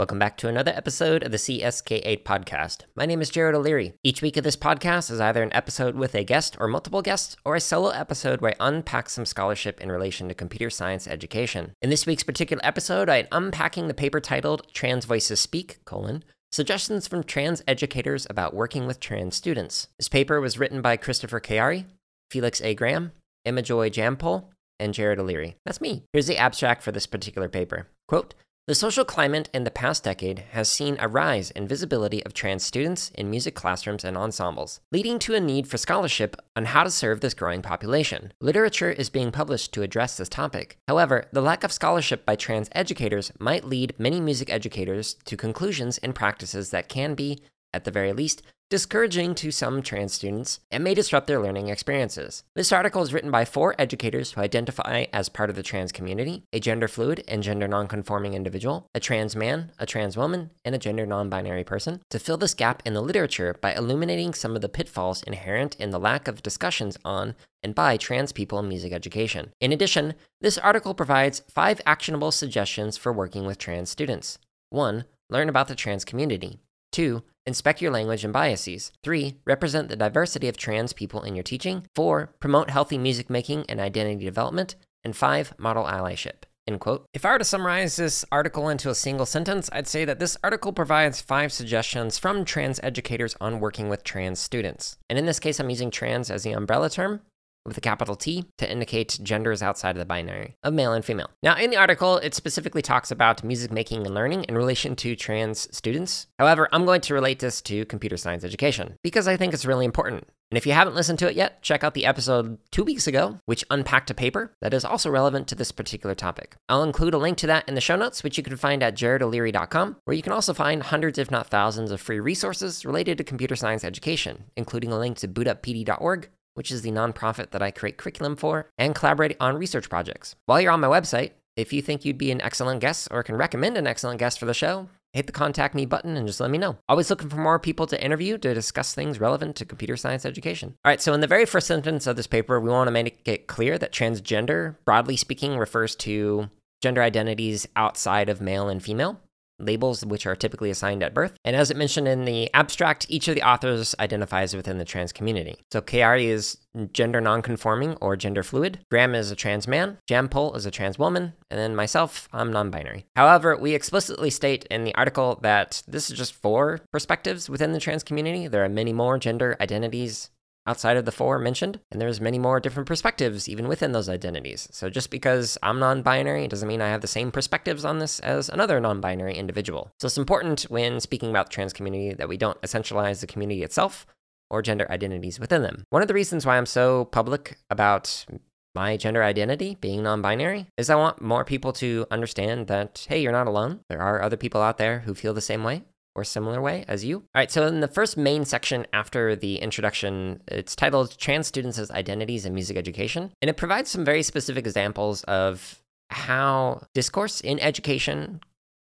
Welcome back to another episode of the CSK8 podcast. My name is Jared O'Leary. Each week of this podcast is either an episode with a guest or multiple guests, or a solo episode where I unpack some scholarship in relation to computer science education. In this week's particular episode, I'm unpacking the paper titled Trans Voices Speak, colon, Suggestions from Trans Educators About Working with Trans Students. This paper was written by Christopher Cayari, Felix A. Graham, Emma Joy Jampol, and Jared O'Leary. That's me. Here's the abstract for this particular paper. Quote, the social climate in the past decade has seen a rise in visibility of trans students in music classrooms and ensembles, leading to a need for scholarship on how to serve this growing population. Literature is being published to address this topic. However, the lack of scholarship by trans educators might lead many music educators to conclusions and practices that can be, at the very least, discouraging to some trans students and may disrupt their learning experiences. This article is written by four educators who identify as part of the trans community a gender fluid and gender nonconforming individual, a trans man, a trans woman, and a gender non binary person to fill this gap in the literature by illuminating some of the pitfalls inherent in the lack of discussions on and by trans people in music education. In addition, this article provides five actionable suggestions for working with trans students. 1. Learn about the trans community. 2. Inspect your language and biases. 3. Represent the diversity of trans people in your teaching. 4. Promote healthy music making and identity development. And 5. Model allyship. End quote. If I were to summarize this article into a single sentence, I'd say that this article provides five suggestions from trans educators on working with trans students. And in this case, I'm using trans as the umbrella term with a capital T to indicate genders outside of the binary of male and female. Now, in the article, it specifically talks about music making and learning in relation to trans students. However, I'm going to relate this to computer science education because I think it's really important. And if you haven't listened to it yet, check out the episode two weeks ago, which unpacked a paper that is also relevant to this particular topic. I'll include a link to that in the show notes, which you can find at jaredoleary.com, where you can also find hundreds, if not thousands, of free resources related to computer science education, including a link to bootuppd.org, which is the nonprofit that I create curriculum for and collaborate on research projects. While you're on my website, if you think you'd be an excellent guest or can recommend an excellent guest for the show, hit the contact me button and just let me know. Always looking for more people to interview to discuss things relevant to computer science education. All right, so in the very first sentence of this paper, we want to make it clear that transgender, broadly speaking, refers to gender identities outside of male and female labels which are typically assigned at birth. And as it mentioned in the abstract, each of the authors identifies within the trans community. So Cayari is gender nonconforming or gender fluid. Graham is a trans man. Jampol is a trans woman. And then myself, I'm non binary. However, we explicitly state in the article that this is just four perspectives within the trans community. There are many more gender identities outside of the four mentioned, and there's many more different perspectives even within those identities. So just because I'm non-binary doesn't mean I have the same perspectives on this as another non-binary individual. So it's important when speaking about the trans community that we don't essentialize the community itself or gender identities within them. One of the reasons why I'm so public about my gender identity being non binary is I want more people to understand that, hey, you're not alone. There are other people out there who feel the same way or similar way as you. All right, so in the first main section after the introduction, it's titled Trans Students as Identities in Music Education, and it provides some very specific examples of how discourse in education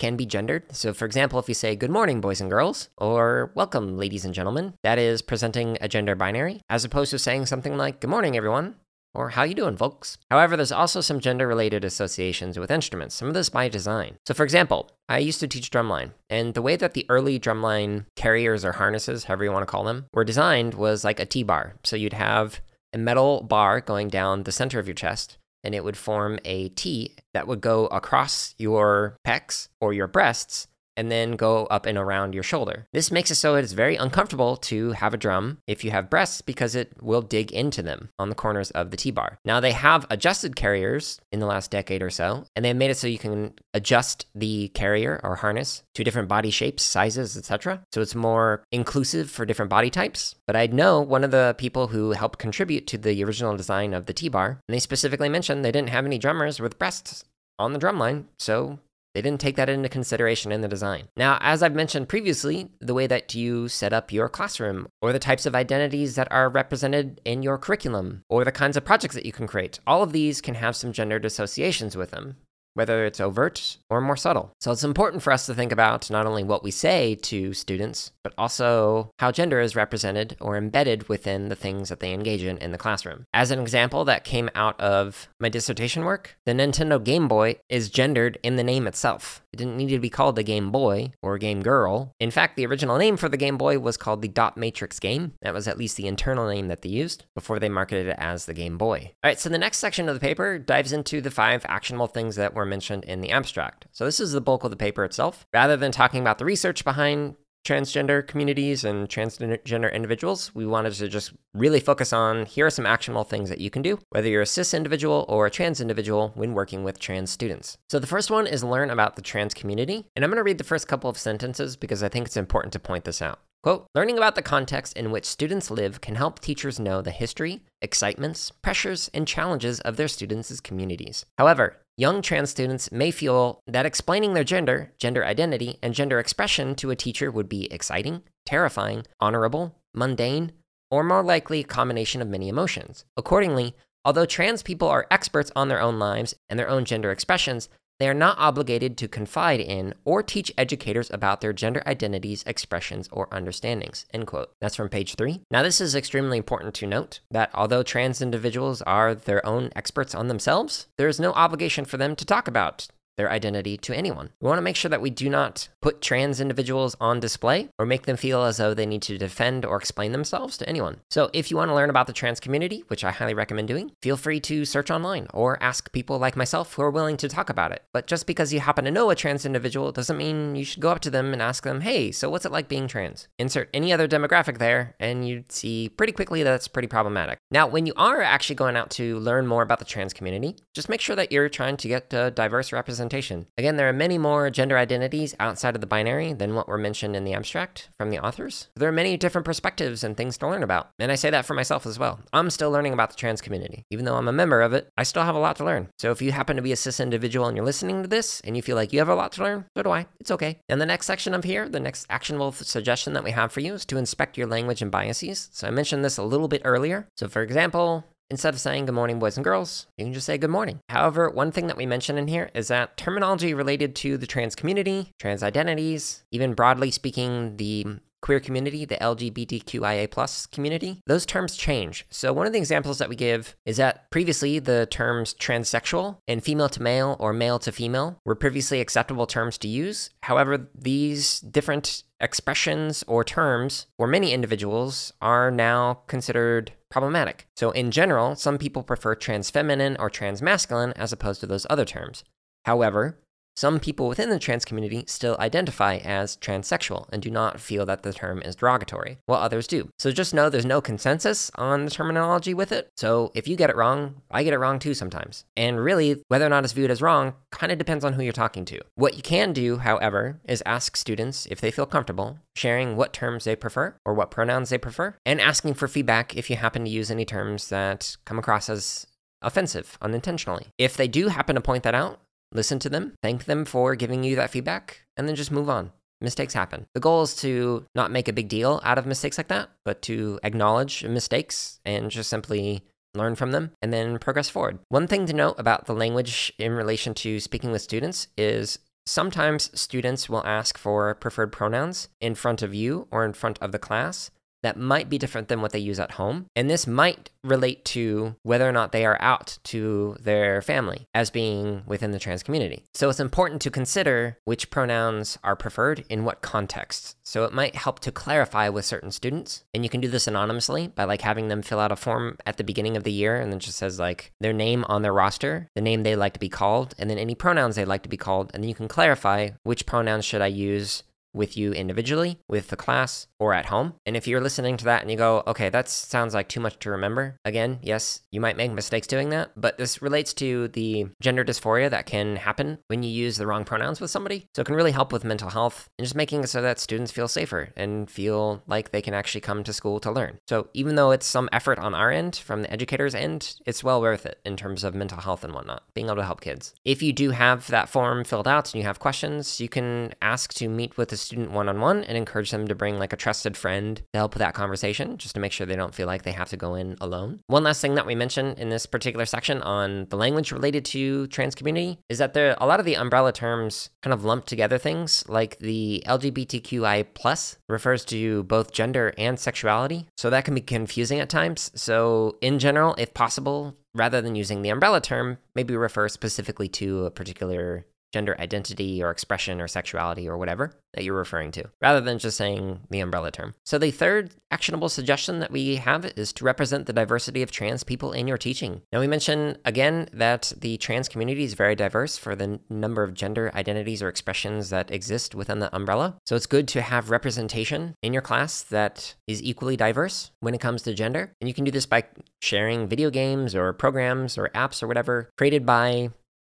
can be gendered. So, for example, if you say good morning, boys and girls, or welcome, ladies and gentlemen, that is presenting a gender binary, as opposed to saying something like good morning, everyone, or how you doing folks? However there's also some gender related associations with instruments some of this by design. So for example i used to teach drumline and the way that the early drumline carriers or harnesses however you want to call them were designed was like a t-bar. So you'd have a metal bar going down the center of your chest and it would form a T that would go across your pecs or your breasts and then go up and around your shoulder. This makes it so it's very uncomfortable to have a drum if you have breasts because it will dig into them on the corners of the T-bar. Now they have adjusted carriers in the last decade or so, and they've made it so you can adjust the carrier or harness to different body shapes, sizes, etc. So it's more inclusive for different body types. But I know one of the people who helped contribute to the original design of the T-bar, and they specifically mentioned they didn't have any drummers with breasts on the drumline, so they didn't take that into consideration in the design. Now, as I've mentioned previously, the way that you set up your classroom, or the types of identities that are represented in your curriculum, or the kinds of projects that you can create, all of these can have some gendered associations with them whether it's overt or more subtle. So it's important for us to think about not only what we say to students, but also how gender is represented or embedded within the things that they engage in in the classroom. As an example that came out of my dissertation work, the Nintendo Game Boy is gendered in the name itself. It didn't need to be called the Game Boy or Game Girl. In fact, the original name for the Game Boy was called the Dot Matrix game. That was at least the internal name that they used before they marketed it as the Game Boy. All right, so the next section of the paper dives into the five actionable things that were mentioned in the abstract. So this is the bulk of the paper itself. Rather than talking about the research behind transgender communities and transgender individuals, we wanted to just really focus on here are some actionable things that you can do, whether you're a cis individual or a trans individual when working with trans students. So the first one is learn about the trans community. And I'm going to read the first couple of sentences because I think it's important to point this out. Quote, learning about the context in which students live can help teachers know the history, excitements, pressures, and challenges of their students' communities. However, young trans students may feel that explaining their gender, gender identity, and gender expression to a teacher would be exciting, terrifying, honorable, mundane, or more likely a combination of many emotions. Accordingly, although trans people are experts on their own lives and their own gender expressions, they are not obligated to confide in or teach educators about their gender identities, expressions, or understandings. End quote. That's from page three. Now, this is extremely important to note that although trans individuals are their own experts on themselves, there is no obligation for them to talk about their identity to anyone. We want to make sure that we do not put trans individuals on display or make them feel as though they need to defend or explain themselves to anyone. So, if you want to learn about the trans community, which I highly recommend doing, feel free to search online or ask people like myself who are willing to talk about it. But just because you happen to know a trans individual doesn't mean you should go up to them and ask them, hey, so what's it like being trans? Insert any other demographic there, and you'd see pretty quickly that's pretty problematic. Now, when you are actually going out to learn more about the trans community, just make sure that you're trying to get a diverse representation representation. Again, there are many more gender identities outside of the binary than what were mentioned in the abstract from the authors. There are many different perspectives and things to learn about, and I say that for myself as well. I'm still learning about the trans community. Even though I'm a member of it, I still have a lot to learn. So if you happen to be a cis individual and you're listening to this and you feel like you have a lot to learn, so do I. It's okay. And the next section of here, the next actionable suggestion that we have for you is to inspect your language and biases. So I mentioned this a little bit earlier. So for example, Instead of saying good morning, boys and girls, you can just say good morning. However, one thing that we mention in here is that terminology related to the trans community, trans identities, even broadly speaking, the queer community, the LGBTQIA plus community, those terms change. So one of the examples that we give is that previously the terms transsexual and female to male or male to female were previously acceptable terms to use. However, these different expressions or terms for many individuals are now considered problematic. So, in general, some people prefer trans feminine or trans masculine as opposed to those other terms. However, some people within the trans community still identify as transsexual and do not feel that the term is derogatory, while others do. So just know there's no consensus on the terminology with it. So if you get it wrong, I get it wrong too sometimes. And really, whether or not it's viewed as wrong kind of depends on who you're talking to. What you can do, however, is ask students if they feel comfortable sharing what terms they prefer or what pronouns they prefer, and asking for feedback if you happen to use any terms that come across as offensive unintentionally. If they do happen to point that out, listen to them, thank them for giving you that feedback, and then just move on. Mistakes happen. The goal is to not make a big deal out of mistakes like that, but to acknowledge mistakes and just simply learn from them and then progress forward. One thing to note about the language in relation to speaking with students is sometimes students will ask for preferred pronouns in front of you or in front of the class that might be different than what they use at home. And this might relate to whether or not they are out to their family as being within the trans community. So it's important to consider which pronouns are preferred in what contexts. So it might help to clarify with certain students. And you can do this anonymously by like having them fill out a form at the beginning of the year and then just says like their name on their roster, the name they like to be called, and then any pronouns they'd like to be called. And then you can clarify which pronouns should I use with you individually, with the class, or at home. And if you're listening to that and you go, okay, that sounds like too much to remember, again, yes, you might make mistakes doing that, but this relates to the gender dysphoria that can happen when you use the wrong pronouns with somebody. So it can really help with mental health and just making it so that students feel safer and feel like they can actually come to school to learn. So even though it's some effort on our end, from the educator's end, it's well worth it in terms of mental health and whatnot, being able to help kids. If you do have that form filled out and you have questions, you can ask to meet with the student one on one and encourage them to bring like a trusted friend to help with that conversation, just to make sure they don't feel like they have to go in alone. One last thing that we mentioned in this particular section on the language related to trans community is that there a lot of the umbrella terms kind of lump together things, like the LGBTQI plus refers to both gender and sexuality, so that can be confusing at times. So in general, if possible, rather than using the umbrella term, maybe refer specifically to a particular gender identity or expression or sexuality or whatever that you're referring to, rather than just saying the umbrella term. So, the third actionable suggestion that we have is to represent the diversity of trans people in your teaching. Now, we mentioned again that the trans community is very diverse for the number of gender identities or expressions that exist within the umbrella. So, it's good to have representation in your class that is equally diverse when it comes to gender. And you can do this by sharing video games or programs or apps or whatever created by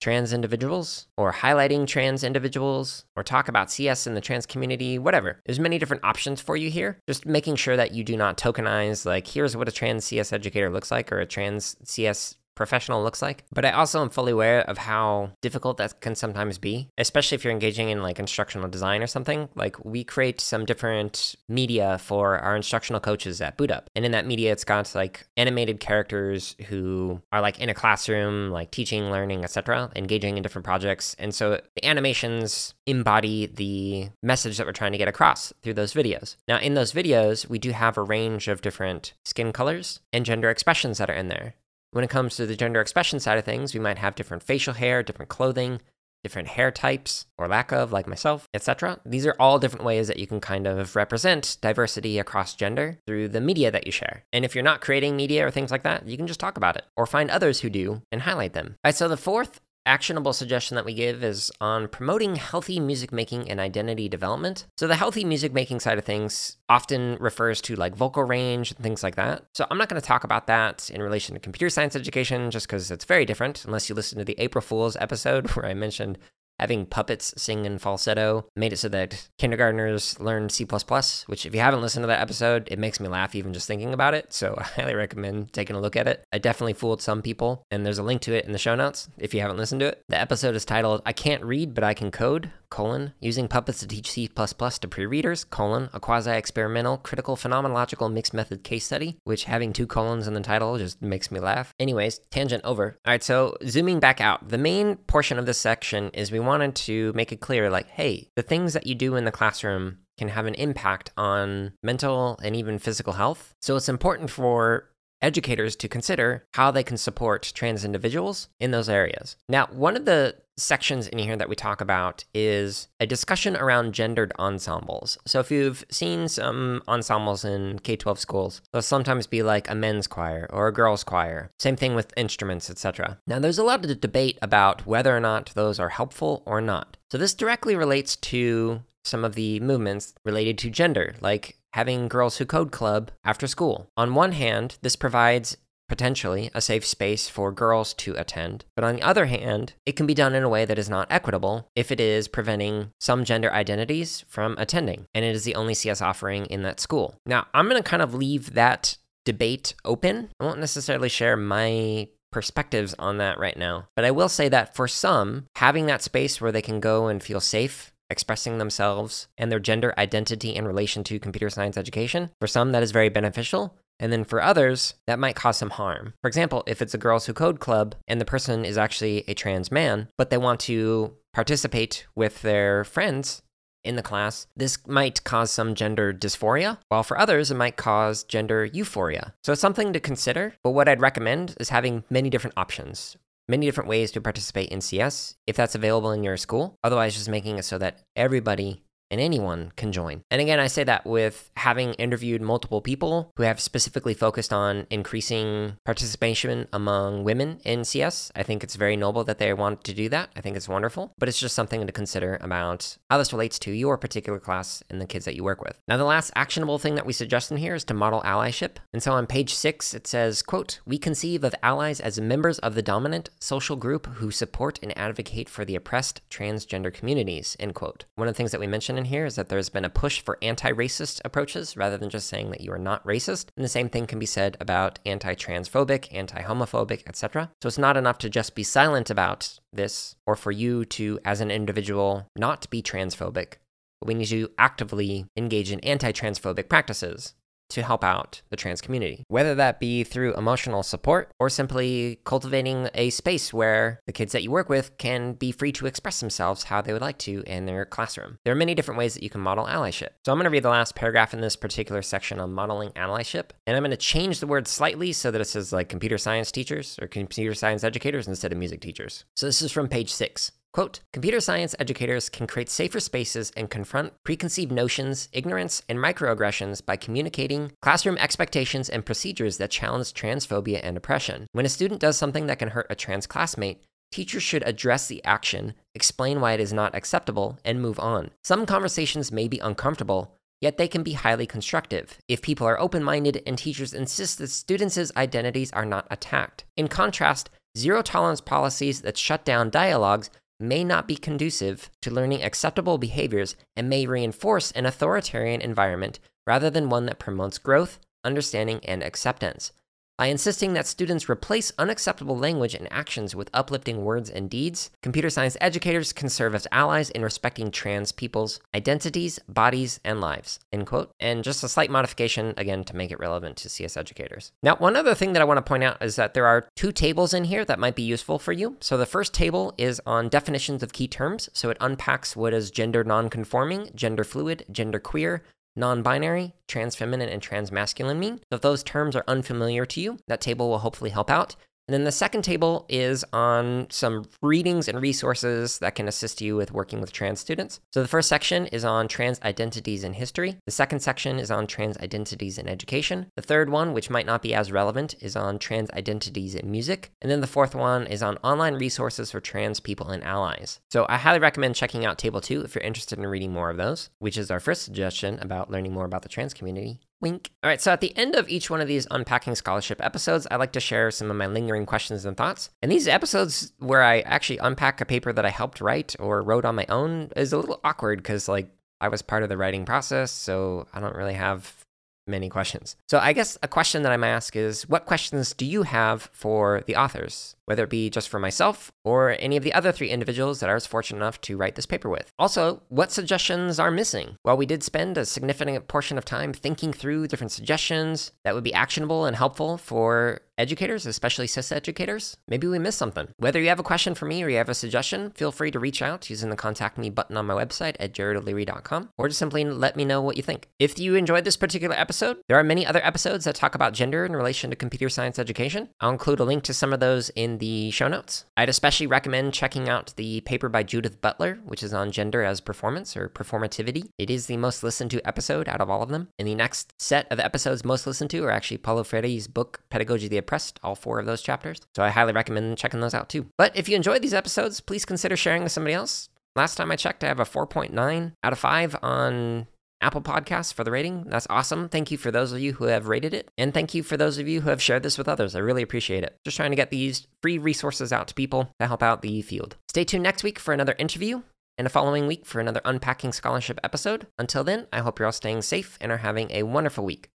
trans individuals or highlighting trans individuals or talk about CS in the trans community, whatever. There's many different options for you here. Just making sure that you do not tokenize like here's what a trans CS educator looks like or a trans CS professional looks like. But I also am fully aware of how difficult that can sometimes be, especially if you're engaging in like instructional design or something. Like we create some different media for our instructional coaches at Boot Up. And in that media, it's got like animated characters who are like in a classroom, like teaching, learning, etc., engaging in different projects. And so the animations embody the message that we're trying to get across through those videos. Now, in those videos, we do have a range of different skin colors and gender expressions that are in there. When it comes to the gender expression side of things, we might have different facial hair, different clothing, different hair types or lack of, like myself, etc. These are all different ways that you can kind of represent diversity across gender through the media that you share. And if you're not creating media or things like that, you can just talk about it or find others who do and highlight them. All right, so the fourth actionable suggestion that we give is on promoting healthy music making and identity development. So, the healthy music making side of things often refers to like vocal range and things like that. So, I'm not going to talk about that in relation to computer science education just because it's very different, unless you listen to the April Fool's episode where I mentioned having puppets sing in falsetto made it so that kindergartners learned C++, which if you haven't listened to that episode, it makes me laugh even just thinking about it. So I highly recommend taking a look at it. I definitely fooled some people, and there's a link to it in the show notes if you haven't listened to it. The episode is titled I Can't Read, But I Can Code, colon, using puppets to teach C++ to pre-readers, colon, a quasi-experimental critical phenomenological mixed method case study, which having two colons in the title just makes me laugh. Anyways, tangent over. All right, so zooming back out, the main portion of this section is we wanted to make it clear like, hey, the things that you do in the classroom can have an impact on mental and even physical health. So it's important for educators to consider how they can support trans individuals in those areas. Now, one of the sections in here that we talk about is a discussion around gendered ensembles. So, if you've seen some ensembles in K 12 schools, they'll sometimes be like a men's choir or a girls' choir. Same thing with instruments, etc. Now, there's a lot of debate about whether or not those are helpful or not. So, this directly relates to some of the movements related to gender, like having Girls Who Code Club after school. On one hand, this provides potentially a safe space for girls to attend. But on the other hand, it can be done in a way that is not equitable if it is preventing some gender identities from attending, and it is the only CS offering in that school. Now, I'm going to kind of leave that debate open. I won't necessarily share my perspectives on that right now, but I will say that for some, having that space where they can go and feel safe expressing themselves and their gender identity in relation to computer science education. For some, that is very beneficial. And then for others, that might cause some harm. For example, if it's a Girls Who Code club and the person is actually a trans man, but they want to participate with their friends in the class, this might cause some gender dysphoria, while for others, it might cause gender euphoria. So it's something to consider, but what I'd recommend is having many different options many different ways to participate in CS if that's available in your school. Otherwise, just making it so that everybody and anyone can join. And again, I say that with having interviewed multiple people who have specifically focused on increasing participation among women in CS. I think it's very noble that they want to do that. I think it's wonderful, but it's just something to consider about how this relates to your particular class and the kids that you work with. Now, the last actionable thing that we suggest in here is to model allyship. And so on page six, it says, quote, we conceive of allies as members of the dominant social group who support and advocate for the oppressed transgender communities, end quote. One of the things that we mentioned here is that there's been a push for anti racist approaches rather than just saying that you are not racist. And the same thing can be said about anti transphobic, anti homophobic, etc. So it's not enough to just be silent about this or for you to, as an individual, not be transphobic. But we need to actively engage in anti transphobic practices to help out the trans community, whether that be through emotional support or simply cultivating a space where the kids that you work with can be free to express themselves how they would like to in their classroom. There are many different ways that you can model allyship. So I'm going to read the last paragraph in this particular section on modeling allyship, and I'm going to change the word slightly so that it says like computer science teachers or computer science educators instead of music teachers. So this is from page six. Quote Computer science educators can create safer spaces and confront preconceived notions, ignorance, and microaggressions by communicating classroom expectations and procedures that challenge transphobia and oppression. When a student does something that can hurt a trans classmate, teachers should address the action, explain why it is not acceptable, and move on. Some conversations may be uncomfortable, yet they can be highly constructive if people are open minded and teachers insist that students' identities are not attacked. In contrast, zero tolerance policies that shut down dialogues may not be conducive to learning acceptable behaviors and may reinforce an authoritarian environment rather than one that promotes growth, understanding, and acceptance. By insisting that students replace unacceptable language and actions with uplifting words and deeds, computer science educators can serve as allies in respecting trans people's identities, bodies, and lives. End quote. And just a slight modification, again, to make it relevant to CS educators. Now, one other thing that I want to point out is that there are two tables in here that might be useful for you. So the first table is on definitions of key terms. So it unpacks what is gender nonconforming, gender fluid, gender queer, non binary, trans feminine, and trans masculine mean. If those terms are unfamiliar to you, that table will hopefully help out. And then the second table is on some readings and resources that can assist you with working with trans students. So the first section is on trans identities in history. The second section is on trans identities in education. The third one, which might not be as relevant, is on trans identities in music. And then the fourth one is on online resources for trans people and allies. So I highly recommend checking out table two if you're interested in reading more of those, which is our first suggestion about learning more about the trans community. Wink. All right, so at the end of each one of these Unpacking Scholarship episodes, I like to share some of my lingering questions and thoughts. And these episodes where I actually unpack a paper that I helped write or wrote on my own is a little awkward because, like, I was part of the writing process, so I don't really have many questions. So I guess a question that I might ask is what questions do you have for the authors? Whether it be just for myself or any of the other three individuals that I was fortunate enough to write this paper with. Also, what suggestions are missing? While we did spend a significant portion of time thinking through different suggestions that would be actionable and helpful for educators, especially cis educators, maybe we missed something. Whether you have a question for me or you have a suggestion, feel free to reach out using the contact me button on my website at jaredoleary.com or just simply let me know what you think. If you enjoyed this particular episode, there are many other episodes that talk about gender in relation to computer science education. I'll include a link to some of those in the show notes. I'd especially recommend checking out the paper by Judith Butler, which is on gender as performance or performativity. It is the most listened to episode out of all of them. And the next set of episodes most listened to are actually Paulo Freire's book, Pedagogy of the Oppressed, all four of those chapters. So I highly recommend checking those out too. But if you enjoyed these episodes, please consider sharing with somebody else. Last time I checked, I have a 4.9 out of 5 on Apple Podcasts for the rating. That's awesome. Thank you for those of you who have rated it. And thank you for those of you who have shared this with others. I really appreciate it. Just trying to get these free resources out to people to help out the field. Stay tuned next week for another interview and the following week for another Unpacking Scholarship episode. Until then, I hope you're all staying safe and are having a wonderful week.